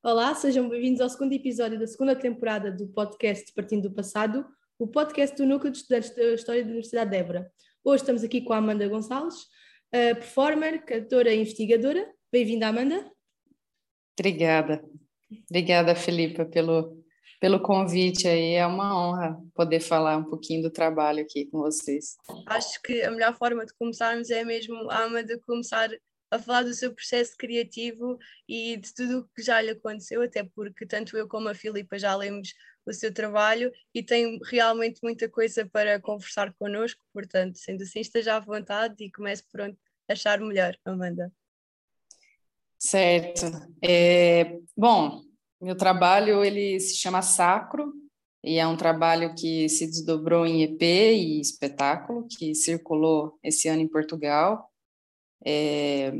Olá, sejam bem-vindos ao segundo episódio da segunda temporada do podcast Partindo do Passado, o podcast do Núcleo de Estudantes da História da Universidade de Évora. Hoje estamos aqui com a Amanda Gonçalves, performer, cantora e investigadora. Bem-vinda, Amanda. Obrigada. Obrigada, Felipa, pelo, pelo convite aí. É uma honra poder falar um pouquinho do trabalho aqui com vocês. Acho que a melhor forma de começarmos é mesmo a Amanda começar a falar do seu processo criativo e de tudo o que já lhe aconteceu, até porque tanto eu como a Filipa já lemos o seu trabalho e tem realmente muita coisa para conversar connosco, portanto, sendo assim, esteja à vontade e comece por onde achar melhor, Amanda. Certo. É, bom, meu trabalho ele se chama Sacro e é um trabalho que se desdobrou em EP e espetáculo que circulou esse ano em Portugal. É,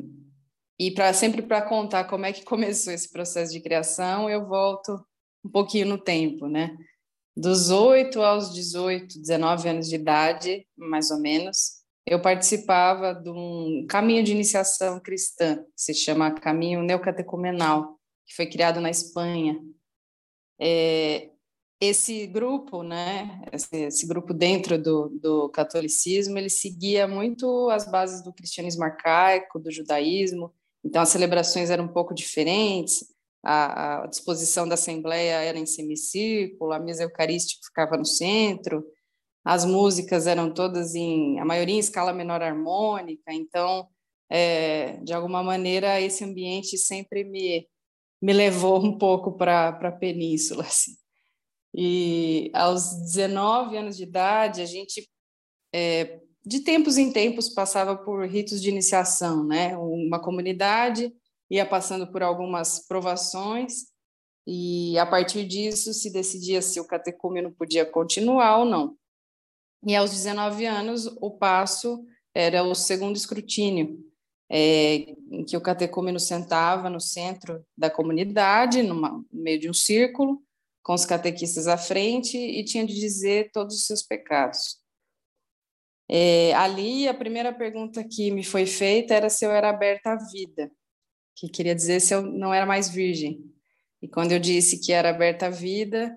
e para sempre para contar como é que começou esse processo de criação, eu volto um pouquinho no tempo, né? Dos 8 aos 18, 19 anos de idade, mais ou menos, eu participava de um caminho de iniciação cristã, que se chama Caminho Neocatecumenal, que foi criado na Espanha. É, esse grupo, né, esse, esse, grupo dentro do, do catolicismo, ele seguia muito as bases do cristianismo arcaico, do judaísmo, então as celebrações eram um pouco diferentes, a, a disposição da assembleia era em semicírculo, a mesa eucarística ficava no centro, as músicas eram todas em, a maioria em escala menor harmônica, então, é, de alguma maneira, esse ambiente sempre me, me levou um pouco para a península, assim. E aos 19 anos de idade, a gente, é, de tempos em tempos, passava por ritos de iniciação, né? Uma comunidade ia passando por algumas provações e a partir disso se decidia se o catecúmeno podia continuar ou não. E aos 19 anos, o passo era o segundo escrutínio, é, em que o catecúmeno sentava no centro da comunidade, numa, no meio de um círculo, com os catequistas à frente e tinha de dizer todos os seus pecados. É, ali, a primeira pergunta que me foi feita era se eu era aberta à vida, que queria dizer se eu não era mais virgem. E quando eu disse que era aberta à vida,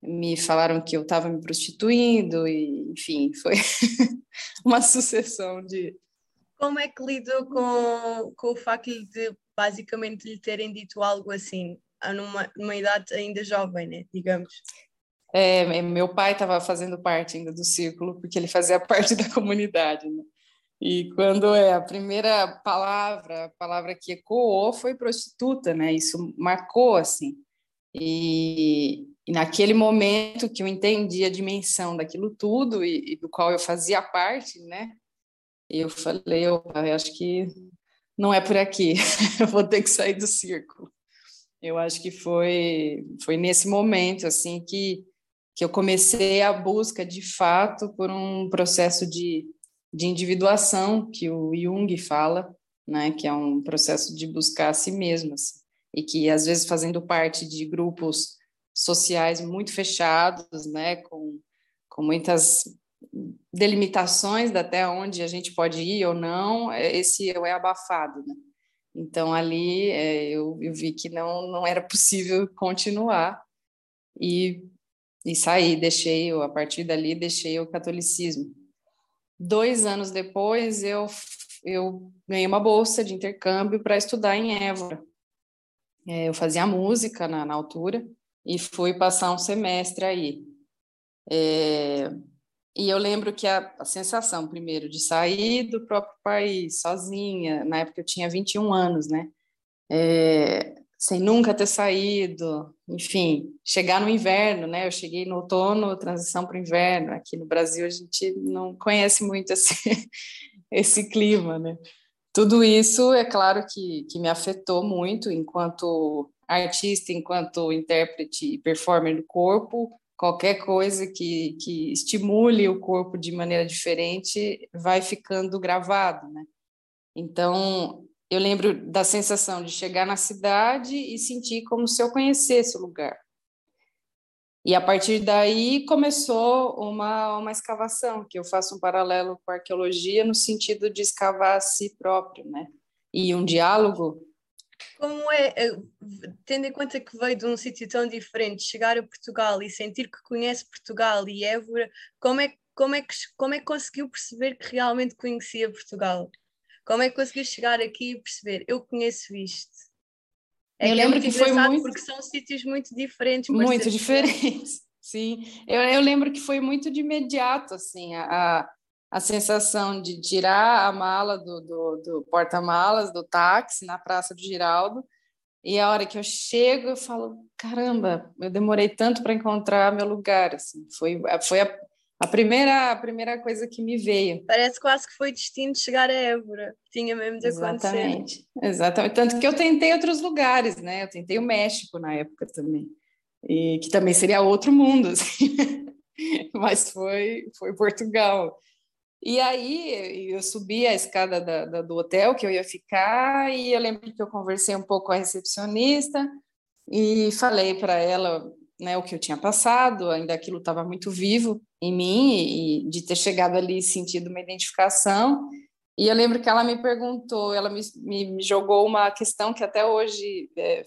me falaram que eu estava me prostituindo, e enfim, foi uma sucessão de. Como é que lidou com, com o facto de basicamente lhe terem dito algo assim? Numa, numa idade ainda jovem, né? digamos. É, meu pai estava fazendo parte ainda do círculo, porque ele fazia parte da comunidade. Né? E quando é a primeira palavra, a palavra que ecoou foi prostituta, né? Isso marcou assim. E, e naquele momento que eu entendi a dimensão daquilo tudo e, e do qual eu fazia parte, né? Eu falei, eu acho que não é por aqui. eu vou ter que sair do círculo. Eu acho que foi foi nesse momento assim que que eu comecei a busca de fato por um processo de, de individuação que o Jung fala, né, que é um processo de buscar a si mesmo, assim, e que às vezes fazendo parte de grupos sociais muito fechados, né, com, com muitas delimitações até onde a gente pode ir ou não, esse eu é abafado, né? Então, ali é, eu, eu, vi que não, não era possível continuar e, e saí, deixei, a partir dali, deixei o catolicismo. Dois anos depois, eu, eu ganhei uma bolsa de intercâmbio para estudar em Évora. É, eu fazia música na, na altura e fui passar um semestre aí. É, e eu lembro que a, a, sensação, primeiro, de sair do próprio país sozinha, na época eu tinha 21 anos, né? É, sem nunca ter saído, enfim, chegar no inverno, né? Eu cheguei no outono, transição para o inverno. Aqui no Brasil a gente não conhece muito esse, esse clima, né? Tudo isso, é claro que, que me afetou muito enquanto artista, enquanto intérprete e performer do corpo, qualquer coisa que, que estimule o corpo de maneira diferente vai ficando gravado, né? Então, eu lembro da sensação de chegar na cidade e sentir como se eu conhecesse o lugar. E a partir daí começou uma, uma escavação, que eu faço um paralelo com a arqueologia no sentido de escavar a si próprio, né? E um diálogo Como é, eh, tendo em conta que veio de um sítio tão diferente, chegar a Portugal e sentir que conhece Portugal e Évora, como é, como é, que, como é que conseguiu perceber que realmente conhecia Portugal? Como é que conseguiu chegar aqui e perceber, eu conheço isto? É eu que é lembro é que foi muito porque são sítios muito diferentes. Muito diferentes, sim. Eu, eu lembro que foi muito de imediato, assim, a, a sensação de tirar a mala do, do, do porta-malas, do táxi, na Praça do Giraldo, e a hora que eu chego, eu falo, caramba, eu demorei tanto para encontrar meu lugar, assim, foi, foi a, a, primeira, a primeira coisa que me veio. Parece quase que foi destino de chegar a Évora, tinha mesmo de acontecer. Exatamente, exatamente, tanto que eu tentei outros lugares, né, eu tentei o México na época também, e que também seria outro mundo, assim. mas foi, foi Portugal, e aí eu subi a escada da, da, do hotel que eu ia ficar e eu lembro que eu conversei um pouco com a recepcionista e falei para ela né, o que eu tinha passado, ainda aquilo estava muito vivo em mim e, e de ter chegado ali e sentido uma identificação. E eu lembro que ela me perguntou, ela me, me jogou uma questão que até hoje é,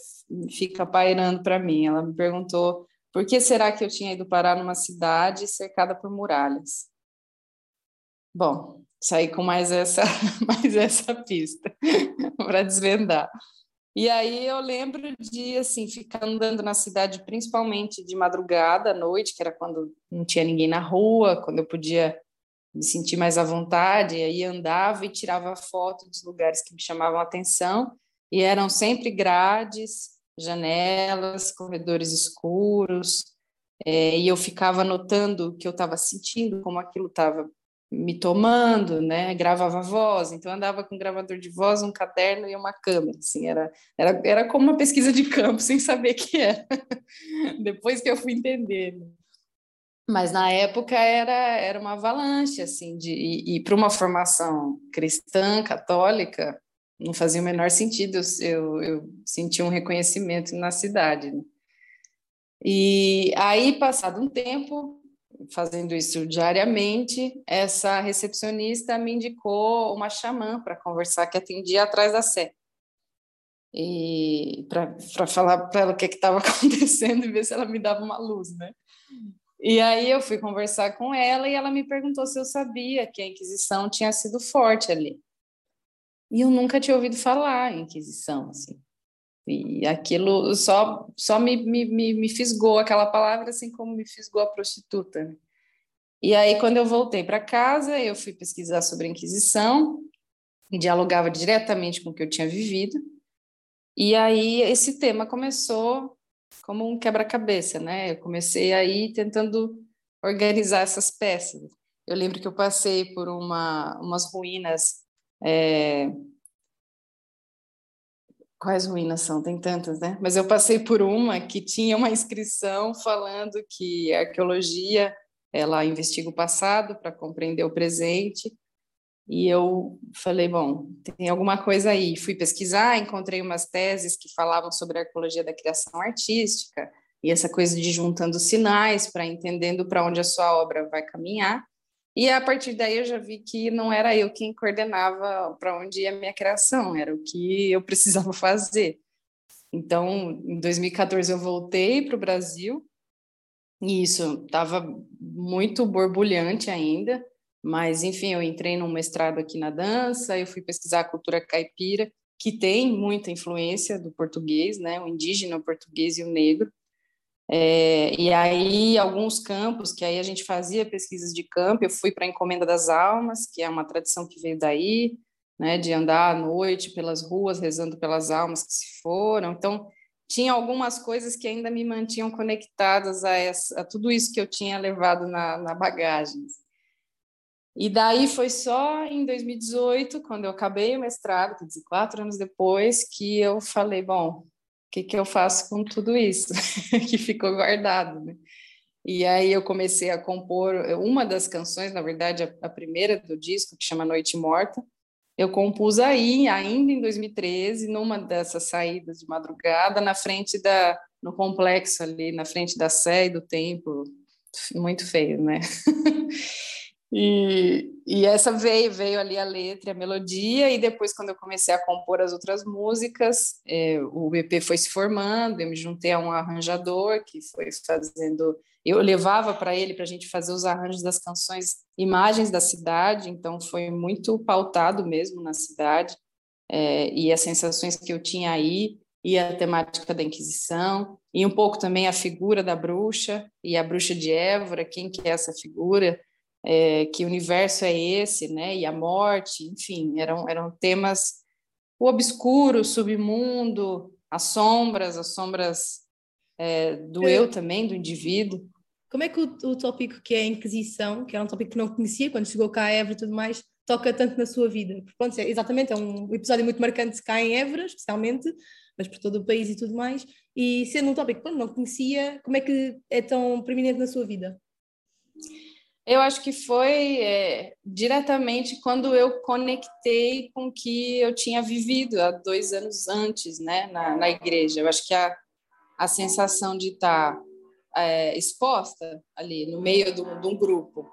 fica pairando para mim. Ela me perguntou por que será que eu tinha ido parar numa cidade cercada por muralhas? Bom, saí com mais essa, mais essa pista para desvendar. E aí eu lembro de assim ficar andando na cidade, principalmente de madrugada, à noite, que era quando não tinha ninguém na rua, quando eu podia me sentir mais à vontade. E aí andava e tirava foto dos lugares que me chamavam a atenção. E eram sempre grades, janelas, corredores escuros. É, e eu ficava anotando o que eu estava sentindo, como aquilo estava me tomando, né? Gravava voz, então andava com um gravador de voz, um caderno e uma câmera, assim, era, era, era como uma pesquisa de campo, sem saber que era. Depois que eu fui entender. Né? Mas na época era, era uma avalanche, assim, de, e, e para uma formação cristã, católica, não fazia o menor sentido eu, eu senti um reconhecimento na cidade. Né? E aí, passado um tempo, fazendo isso diariamente, essa recepcionista me indicou uma xamã para conversar que atendia atrás da sé. E para falar para ela o que estava acontecendo e ver se ela me dava uma luz, né? E aí eu fui conversar com ela e ela me perguntou se eu sabia que a Inquisição tinha sido forte ali. E eu nunca tinha ouvido falar em Inquisição, assim. E aquilo só, só me, me, me, fisgou aquela palavra, assim como me fisgou a prostituta. Né? E aí, quando eu voltei para casa, eu fui pesquisar sobre a Inquisição e dialogava diretamente com o que eu tinha vivido. E aí, esse tema começou como um quebra-cabeça, né? Eu comecei aí tentando organizar essas peças. Eu lembro que eu passei por uma, umas ruínas é, Quais ruínas são? Tem tantas, né? Mas eu passei por uma que tinha uma inscrição falando que a arqueologia ela investiga o passado para compreender o presente. E eu falei, bom, tem alguma coisa aí. Fui pesquisar, encontrei umas teses que falavam sobre a arqueologia da criação artística e essa coisa de juntando sinais para entendendo para onde a sua obra vai caminhar. E a partir daí eu já vi que não era eu quem coordenava para onde ia a minha criação, era o que eu precisava fazer. Então, em 2014 eu voltei para o Brasil, e isso estava muito borbulhante ainda, mas enfim, eu entrei num mestrado aqui na dança, eu fui pesquisar a cultura caipira, que tem muita influência do português, né, o indígena, o português e o negro. É, e aí, alguns campos, que aí a gente fazia pesquisas de campo, eu fui para a Encomenda das Almas, que é uma tradição que veio daí, né, de andar à noite pelas ruas, rezando pelas almas que se foram. Então, tinha algumas coisas que ainda me mantinham conectadas a, essa, a tudo isso que eu tinha levado na, na bagagem. E daí foi só em 2018, quando eu acabei o mestrado, quer dizer, quatro anos depois, que eu falei, bom, que, que eu faço com tudo isso que ficou guardado, né? E aí eu comecei a compor uma das canções, na verdade, a, a, primeira do disco, que chama Noite Morta. Eu compus aí, ainda em 2013, numa dessas saídas de madrugada, na frente da, no complexo ali, na frente da Sé e do templo. Muito feio, né? E, e essa veio, veio ali a letra, a melodia, e depois, quando eu comecei a compor as outras músicas, é, o EP foi se formando, eu me juntei a um arranjador que foi fazendo. Eu levava para ele para a gente fazer os arranjos das canções, imagens da cidade, então foi muito pautado mesmo na cidade, é, e as sensações que eu tinha aí, e a temática da Inquisição, e um pouco também a figura da bruxa, e a bruxa de Évora, quem que é essa figura é, que universo é esse, né? E a morte, enfim, eram, eram temas o obscuro, o submundo, as sombras, as sombras é, do é. eu também, do indivíduo. Como é que o, o tópico que é a Inquisição, que era um tópico que não conhecia quando chegou cá a Évora e tudo mais, toca tanto na sua vida? Pronto, é, exatamente, é um episódio muito marcante cá em Évora, especialmente, mas por todo o país e tudo mais. E sendo um tópico que não conhecia, como é que é tão preeminente na sua vida? Eu acho que foi é, diretamente quando eu conectei com o que eu tinha vivido há dois anos antes, né, na, na igreja. Eu acho que a, a sensação de estar é, exposta ali no meio de um grupo,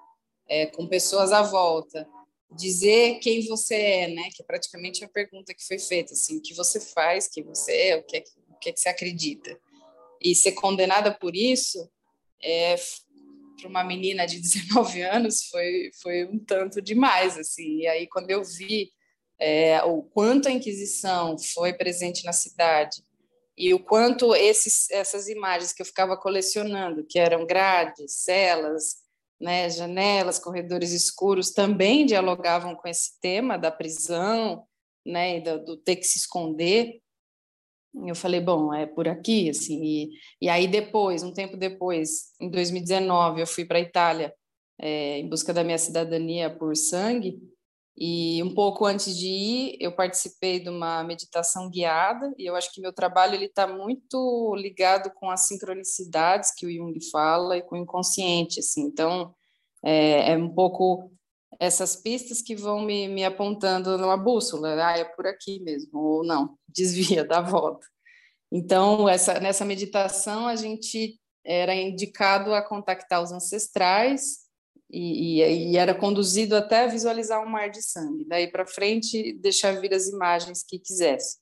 é, com pessoas à volta, dizer quem você é, né, que é praticamente a pergunta que foi feita, assim, o que você faz, quem você é, o que é, o que, é que você acredita. E ser condenada por isso é, para uma menina de 19 anos foi, foi um tanto demais, assim. E aí, quando eu vi é, o quanto a Inquisição foi presente na cidade e o quanto esses, essas imagens que eu ficava colecionando, que eram grades, celas, né, janelas, corredores escuros, também dialogavam com esse tema da prisão, né, do, do ter que se esconder, eu falei, bom, é por aqui, assim. E, e aí depois, um tempo depois, em 2019, eu fui para a Itália é, em busca da minha cidadania por sangue. E um pouco antes de ir, eu participei de uma meditação guiada. E eu acho que meu trabalho ele está muito ligado com as sincronicidades que o Jung fala e com o inconsciente, assim. Então, é, é um pouco essas pistas que vão me, me apontando numa bússola, ah, é por aqui mesmo, ou não, desvia, dá volta. Então, essa, nessa meditação, a gente era indicado a contactar os ancestrais e, e, e era conduzido até visualizar um mar de sangue. Daí para frente, deixar vir as imagens que quisesse.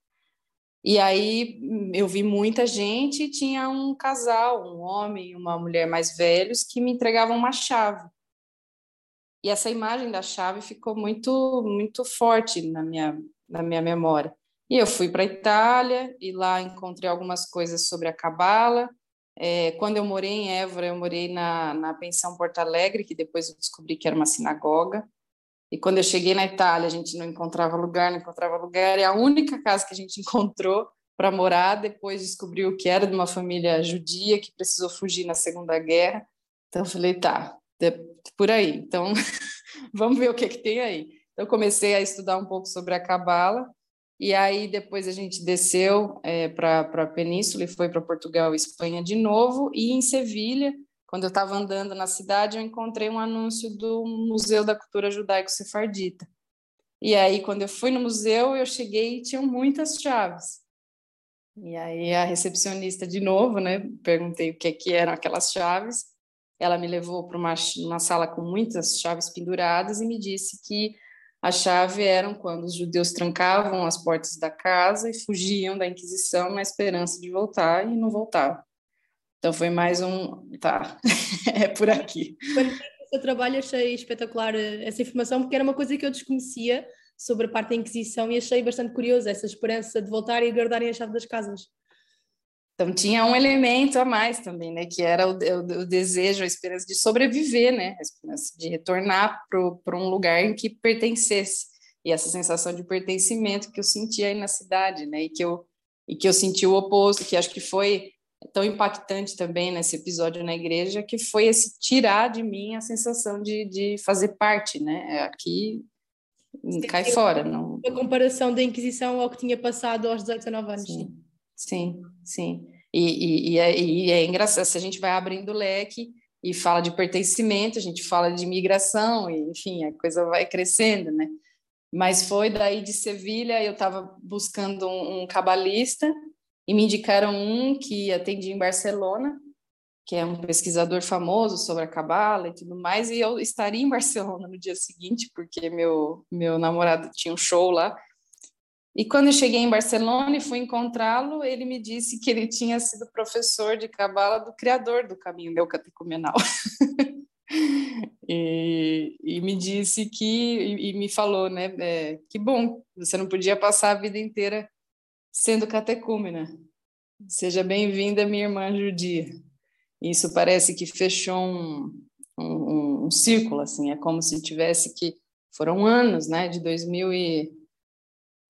E aí eu vi muita gente tinha um casal, um homem e uma mulher mais velhos, que me entregavam uma chave. E essa imagem da chave ficou muito muito forte na minha na minha memória. E eu fui para a Itália e lá encontrei algumas coisas sobre a cabala. É, quando eu morei em Évora, eu morei na, na pensão Porto Alegre, que depois eu descobri que era uma sinagoga. E quando eu cheguei na Itália, a gente não encontrava lugar, não encontrava lugar. E a única casa que a gente encontrou para morar, depois descobriu que era de uma família judia que precisou fugir na Segunda Guerra. Então eu falei, tá, por aí. Então, vamos ver o que, que tem aí. Então, comecei a estudar um pouco sobre a Cabala, e aí depois a gente desceu é, para a Península e foi para Portugal e Espanha de novo, e em Sevilha, quando eu estava andando na cidade, eu encontrei um anúncio do Museu da Cultura Judaico-Sefardita. E aí, quando eu fui no museu, eu cheguei e tinham muitas chaves. E aí a recepcionista de novo, né, perguntei o que, que eram aquelas chaves, ela me levou para uma, uma sala com muitas chaves penduradas e me disse que a chave eram quando os judeus trancavam as portas da casa e fugiam da Inquisição na esperança de voltar e não voltavam. Então foi mais um, tá, é por aqui. O seu trabalho achei espetacular eh, essa informação porque era uma coisa que eu desconhecia sobre a parte da Inquisição e achei bastante curioso essa esperança de voltar e guardarem a chave das casas. Então tinha um elemento a mais também, né, que era o, o, o desejo, a esperança de sobreviver, né, a esperança de retornar para um lugar em que pertencesse e essa sensação de pertencimento que eu sentia aí na cidade, né, e que eu e que eu senti o oposto, que acho que foi tão impactante também nesse episódio na igreja, que foi esse tirar de mim a sensação de, de fazer parte, né, aqui Sim, cai fora, não. A comparação da Inquisição ao que tinha passado aos 18, 19 anos. Sim. Sim, sim. E, e, e, é, e é engraçado, se a gente vai abrindo o leque e fala de pertencimento, a gente fala de migração, enfim, a coisa vai crescendo, né? Mas foi daí de Sevilha, eu estava buscando um, um cabalista e me indicaram um que atendia em Barcelona, que é um pesquisador famoso sobre a cabala e tudo mais, e eu estaria em Barcelona no dia seguinte, porque meu, meu namorado tinha um show lá. E quando eu cheguei em Barcelona e fui encontrá-lo, ele me disse que ele tinha sido professor de cabala do criador do caminho neocatecumenal. e, e, me disse que, e, e me falou, né, é, que bom, você não podia passar a vida inteira sendo catecúmena. Seja bem-vinda, minha irmã judia. Isso parece que fechou um, um, um, círculo, assim, é como se tivesse que foram anos, né, de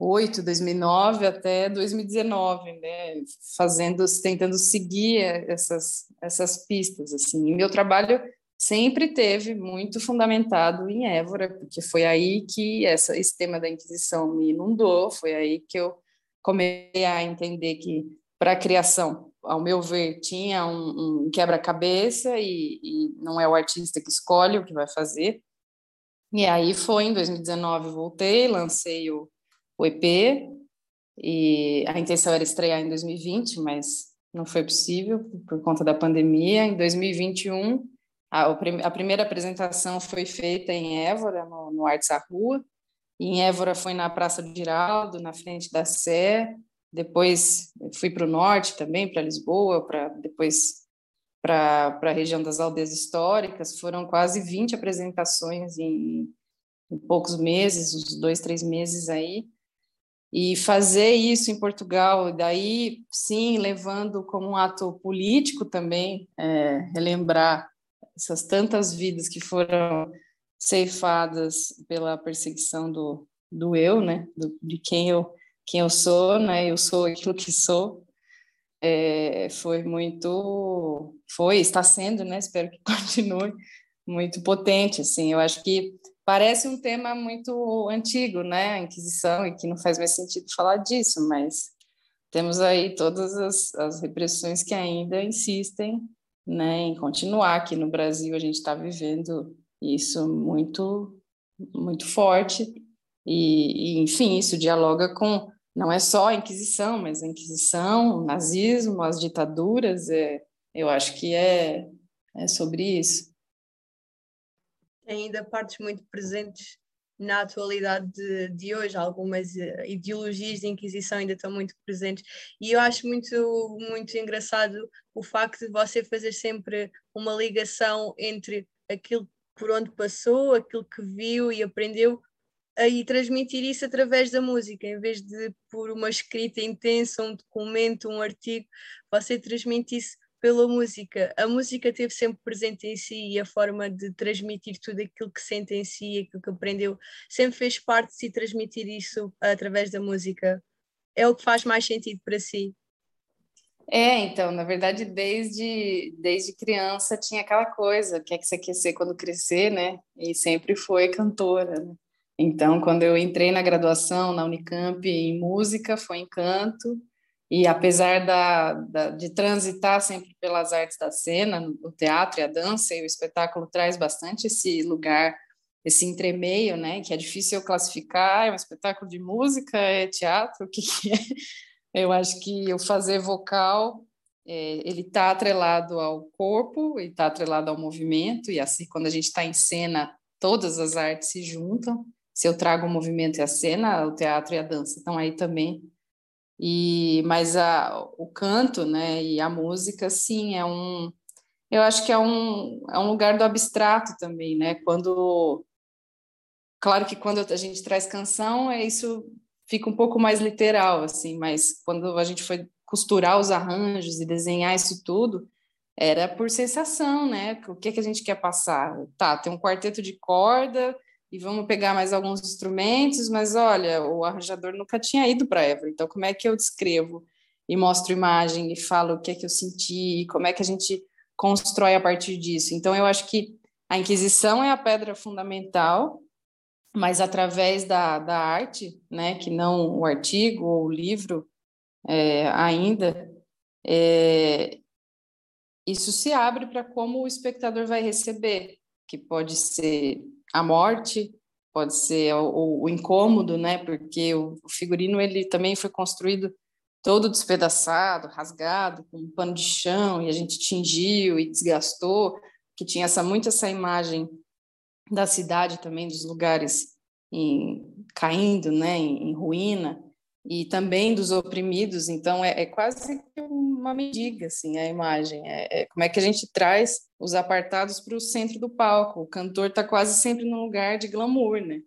2008, 2009 até 2019, né, fazendo, tentando seguir essas essas pistas, assim. E meu trabalho sempre teve muito fundamentado em Évora, porque foi aí que essa, esse tema da Inquisição me inundou, foi aí que eu comecei a entender que para a criação, ao meu ver, tinha um, um quebra-cabeça e, e, não é o artista que escolhe o que vai fazer. E aí foi em 2019 voltei, lancei o, o EP e a intenção era estrear em 2020, mas não foi possível por conta da pandemia. Em 2021 a, a primeira apresentação foi feita em Évora, no, no Artes à Rua. Em Évora foi na Praça do Giraldo, na frente da Sé, depois fui para o norte também, para Lisboa, para depois para a região das aldeias históricas. Foram quase 20 apresentações em, em poucos meses, uns dois, três meses aí. E fazer isso em Portugal, daí sim, levando como um ato político também, é, relembrar essas tantas vidas que foram ceifadas pela perseguição do, do eu, né, do, de quem eu quem eu sou, né? Eu sou aquilo que sou. É, foi muito, foi, está sendo, né? Espero que continue muito potente, assim. Eu acho que parece um tema muito antigo, né? A Inquisição e que não faz mais sentido falar disso, mas temos aí todas as, as repressões que ainda insistem, né? Em continuar aqui no Brasil a gente está vivendo isso muito, muito forte e, e enfim isso dialoga com não é só a Inquisição, mas a Inquisição, o nazismo, as ditaduras, é, eu acho que é, é sobre isso. Ainda partes muito presentes na atualidade de, de, hoje, algumas eh, ideologias de Inquisição ainda estão muito presentes, e eu acho muito, muito engraçado o facto de você fazer sempre uma ligação entre aquilo por onde passou, aquilo que viu e aprendeu, e transmitir isso através da música, em vez de por uma escrita intensa, um documento, um artigo, você transmite isso pela música. A música teve sempre presente em si e a forma de transmitir tudo aquilo que sente em si, aquilo que aprendeu, sempre fez parte de si transmitir isso através da música. É o que faz mais sentido para si. É, então, na verdade, desde, desde criança tinha aquela coisa, o que é que você quer ser quando crescer, né? E sempre foi cantora, né? Então, quando eu entrei na graduação na Unicamp em música, foi em canto, e apesar da, da, de transitar sempre pelas artes da cena, o teatro e a dança, e o espetáculo traz bastante esse lugar, esse entremeio, né, que é difícil eu classificar, é um espetáculo de música, é teatro, o que, que é? Eu acho que o fazer vocal, é, ele está atrelado ao corpo, e está atrelado ao movimento, e assim, quando a gente está em cena, todas as artes se juntam, se eu trago o movimento e a cena, o teatro e a dança estão aí também. E mas a, o canto, né, e a música, sim, é um eu acho que é um, é um lugar do abstrato também, né? Quando claro que quando a gente traz canção, é isso fica um pouco mais literal assim, mas quando a gente foi costurar os arranjos e desenhar isso tudo, era por sensação, né? O que que a gente quer passar? Tá, tem um quarteto de corda, e vamos pegar mais alguns instrumentos, mas olha, o arranjador nunca tinha ido para Évora, então como é que eu descrevo e mostro imagem e falo o que é que eu senti, como é que a gente constrói a partir disso? Então eu acho que a Inquisição é a pedra fundamental, mas através da, da arte, né, que não o artigo ou o livro é, ainda, é, isso se abre para como o espectador vai receber, que pode ser a morte, pode ser o, o, incômodo, né? Porque o, figurino ele também foi construído todo despedaçado, rasgado, com um pano de chão, e a gente tingiu e desgastou, que tinha essa muito essa imagem da cidade também, dos lugares em, caindo, né, em, em, ruína, e também dos oprimidos, então é, é quase uma mendiga, assim, a imagem, é, é, como é que a gente traz os apartados para o centro do palco, o cantor está quase sempre num lugar de glamour, né,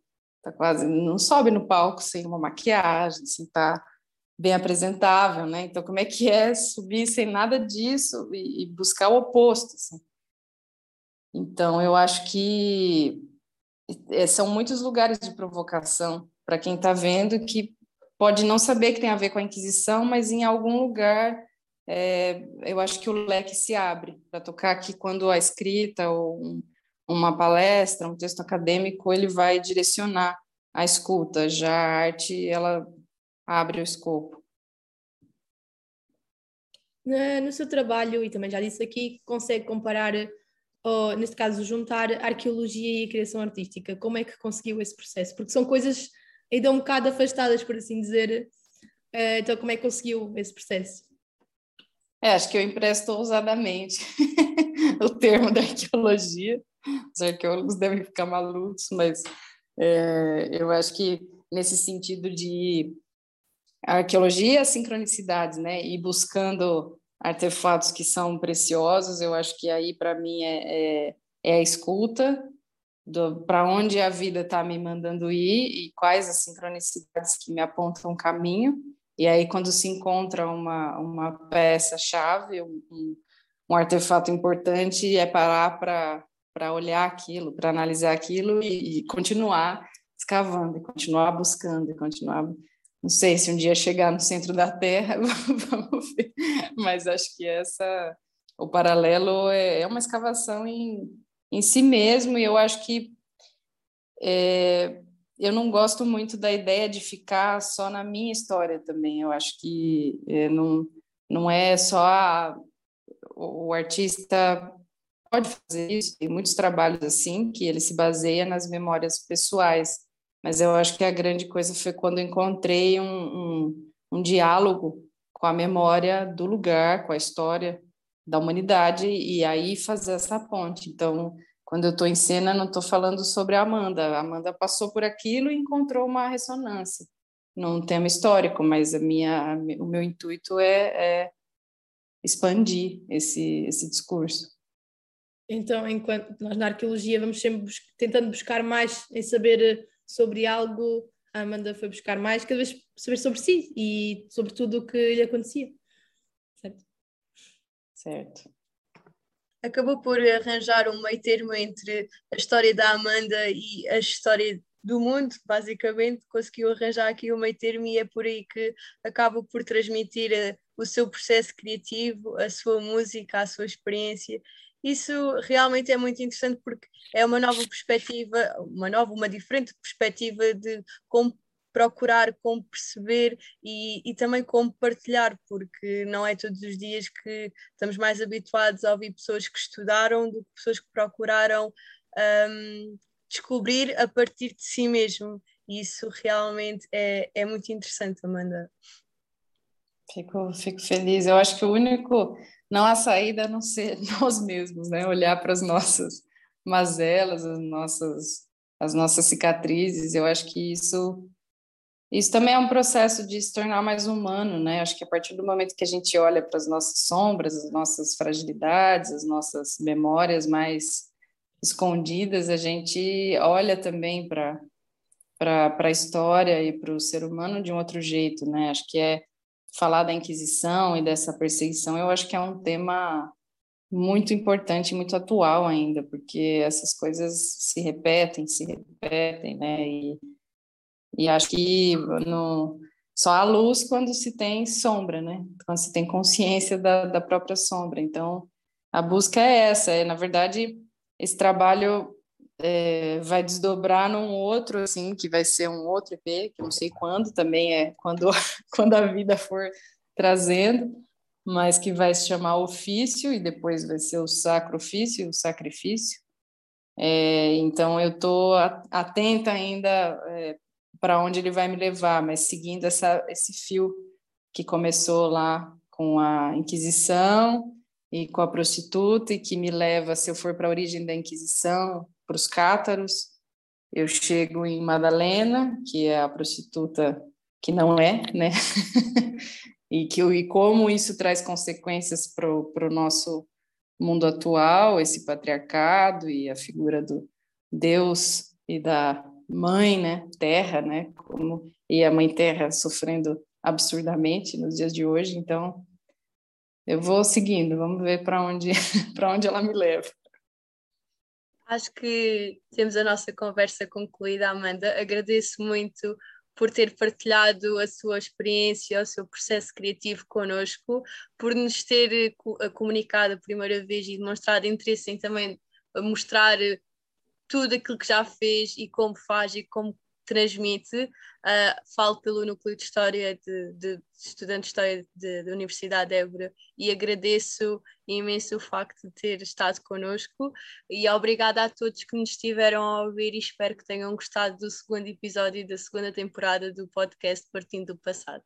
tá quase, não sobe no palco sem uma maquiagem, sem estar tá bem apresentável, né? Então, como é que é subir sem nada disso e, e buscar o oposto? Assim? Então, eu acho que é, são muitos lugares de provocação para quem está vendo que pode não saber que tem a ver com a Inquisição, mas em algum lugar é, eu acho que o leque se abre para tocar aqui quando a escrita ou um, uma palestra, um texto acadêmico, ele vai direcionar a escuta. Já a arte, ela abre o escopo. No seu trabalho, e também já disse aqui, consegue comparar, ou neste caso, juntar arqueologia e criação artística. Como é que conseguiu esse processo? Porque são coisas ainda um bocado afastadas, por assim dizer. Eh, então, como é que conseguiu esse processo? É, acho que eu empresto ousadamente o termo da arqueologia. Os arqueólogos devem ficar malucos, mas é, eu acho que nesse sentido de arqueologia, sincronicidades, né? E buscando artefatos que são preciosos, eu acho que aí para mim é, é, é, a escuta para onde a vida está me mandando ir e quais as sincronicidades que me apontam um caminho. E aí quando se encontra uma uma peça chave, um, um, artefato importante, é parar para para olhar aquilo, para analisar aquilo e, e continuar escavando, e continuar buscando, e continuar não sei se um dia chegar no centro da Terra, vamos ver. Mas acho que essa, o paralelo é, é uma escavação em, em si mesmo, e eu acho que é, eu não gosto muito da ideia de ficar só na minha história também. Eu acho que é, não, não é só a, o, artista pode fazer isso, tem muitos trabalhos assim, que ele se baseia nas memórias pessoais mas eu acho que a grande coisa foi quando encontrei um, um, um diálogo com a memória do lugar, com a história da humanidade, e aí fazer essa ponte. Então, quando eu estou em cena, não estou falando sobre a Amanda. A Amanda passou por aquilo e encontrou uma ressonância num tema histórico, mas a minha, o meu intuito é, é expandir esse, esse discurso. Então, enquanto nós na arqueologia vamos sempre bus tentando buscar mais em saber sobre algo, a Amanda foi buscar mais, cada vez saber sobre si e sobre tudo o que lhe acontecia. Certo? Acabou por arranjar um meio termo entre a história da Amanda e a história do mundo, basicamente, conseguiu arranjar aqui um meio termo e é por aí que acaba por transmitir a, o seu processo criativo, a sua música, a sua experiência isso realmente é muito interessante porque é uma nova perspectiva, uma nova, uma diferente perspectiva de como procurar, como perceber e, e também como partilhar, porque não é todos os dias que estamos mais habituados a ouvir pessoas que estudaram do que pessoas que procuraram um, descobrir a partir de si mesmo. E isso realmente é, é muito interessante, Amanda. Fico, fico feliz. Eu acho que o único não há saída a não ser nós mesmos, né? Olhar para as nossas mazelas, as nossas, as nossas cicatrizes. Eu acho que isso, isso também é um processo de se tornar mais humano, né? Acho que a partir do momento que a gente olha para as nossas sombras, as nossas fragilidades, as nossas memórias mais escondidas, a gente olha também para para a história e para o ser humano de um outro jeito, né? Acho que é falar da Inquisição e dessa perseguição, eu acho que é um tema muito importante, muito atual ainda, porque essas coisas se repetem, se repetem, né? E, e acho que no, só há luz quando se tem sombra, né? Quando se tem consciência da, da própria sombra. Então, a busca é essa. É, na verdade, esse trabalho é, vai desdobrar num outro, assim, que vai ser um outro EP, que eu não sei quando, também é quando, quando a vida for trazendo, mas que vai se chamar Ofício e depois vai ser o Sacrofício, o Sacrifício. É, então eu estou atenta ainda é, para onde ele vai me levar, mas seguindo essa, esse fio que começou lá com a Inquisição e com a prostituta, e que me leva, se eu for para a origem da Inquisição, para os cátaros, eu chego em Madalena, que é a prostituta que não é, né? e, que, e como isso traz consequências para o nosso mundo atual, esse patriarcado e a figura do Deus e da mãe, né, terra, né, como e a mãe terra sofrendo absurdamente nos dias de hoje, então eu vou seguindo, vamos ver para onde para onde ela me leva. Acho que temos a nossa conversa concluída, Amanda. Agradeço muito por ter partilhado a sua experiência, o seu processo criativo connosco, por nos ter eh, comunicado a primeira vez e demonstrado interesse em também mostrar tudo aquilo que já fez e como faz e como transmite. Uh, falo pelo Núcleo de História de, de, de Estudante de História da Universidade de Évora e agradeço imenso o facto de ter estado connosco e obrigada a todos que nos estiveram a ouvir e espero que tenham gostado do segundo episódio da segunda temporada do podcast Partindo do Passado.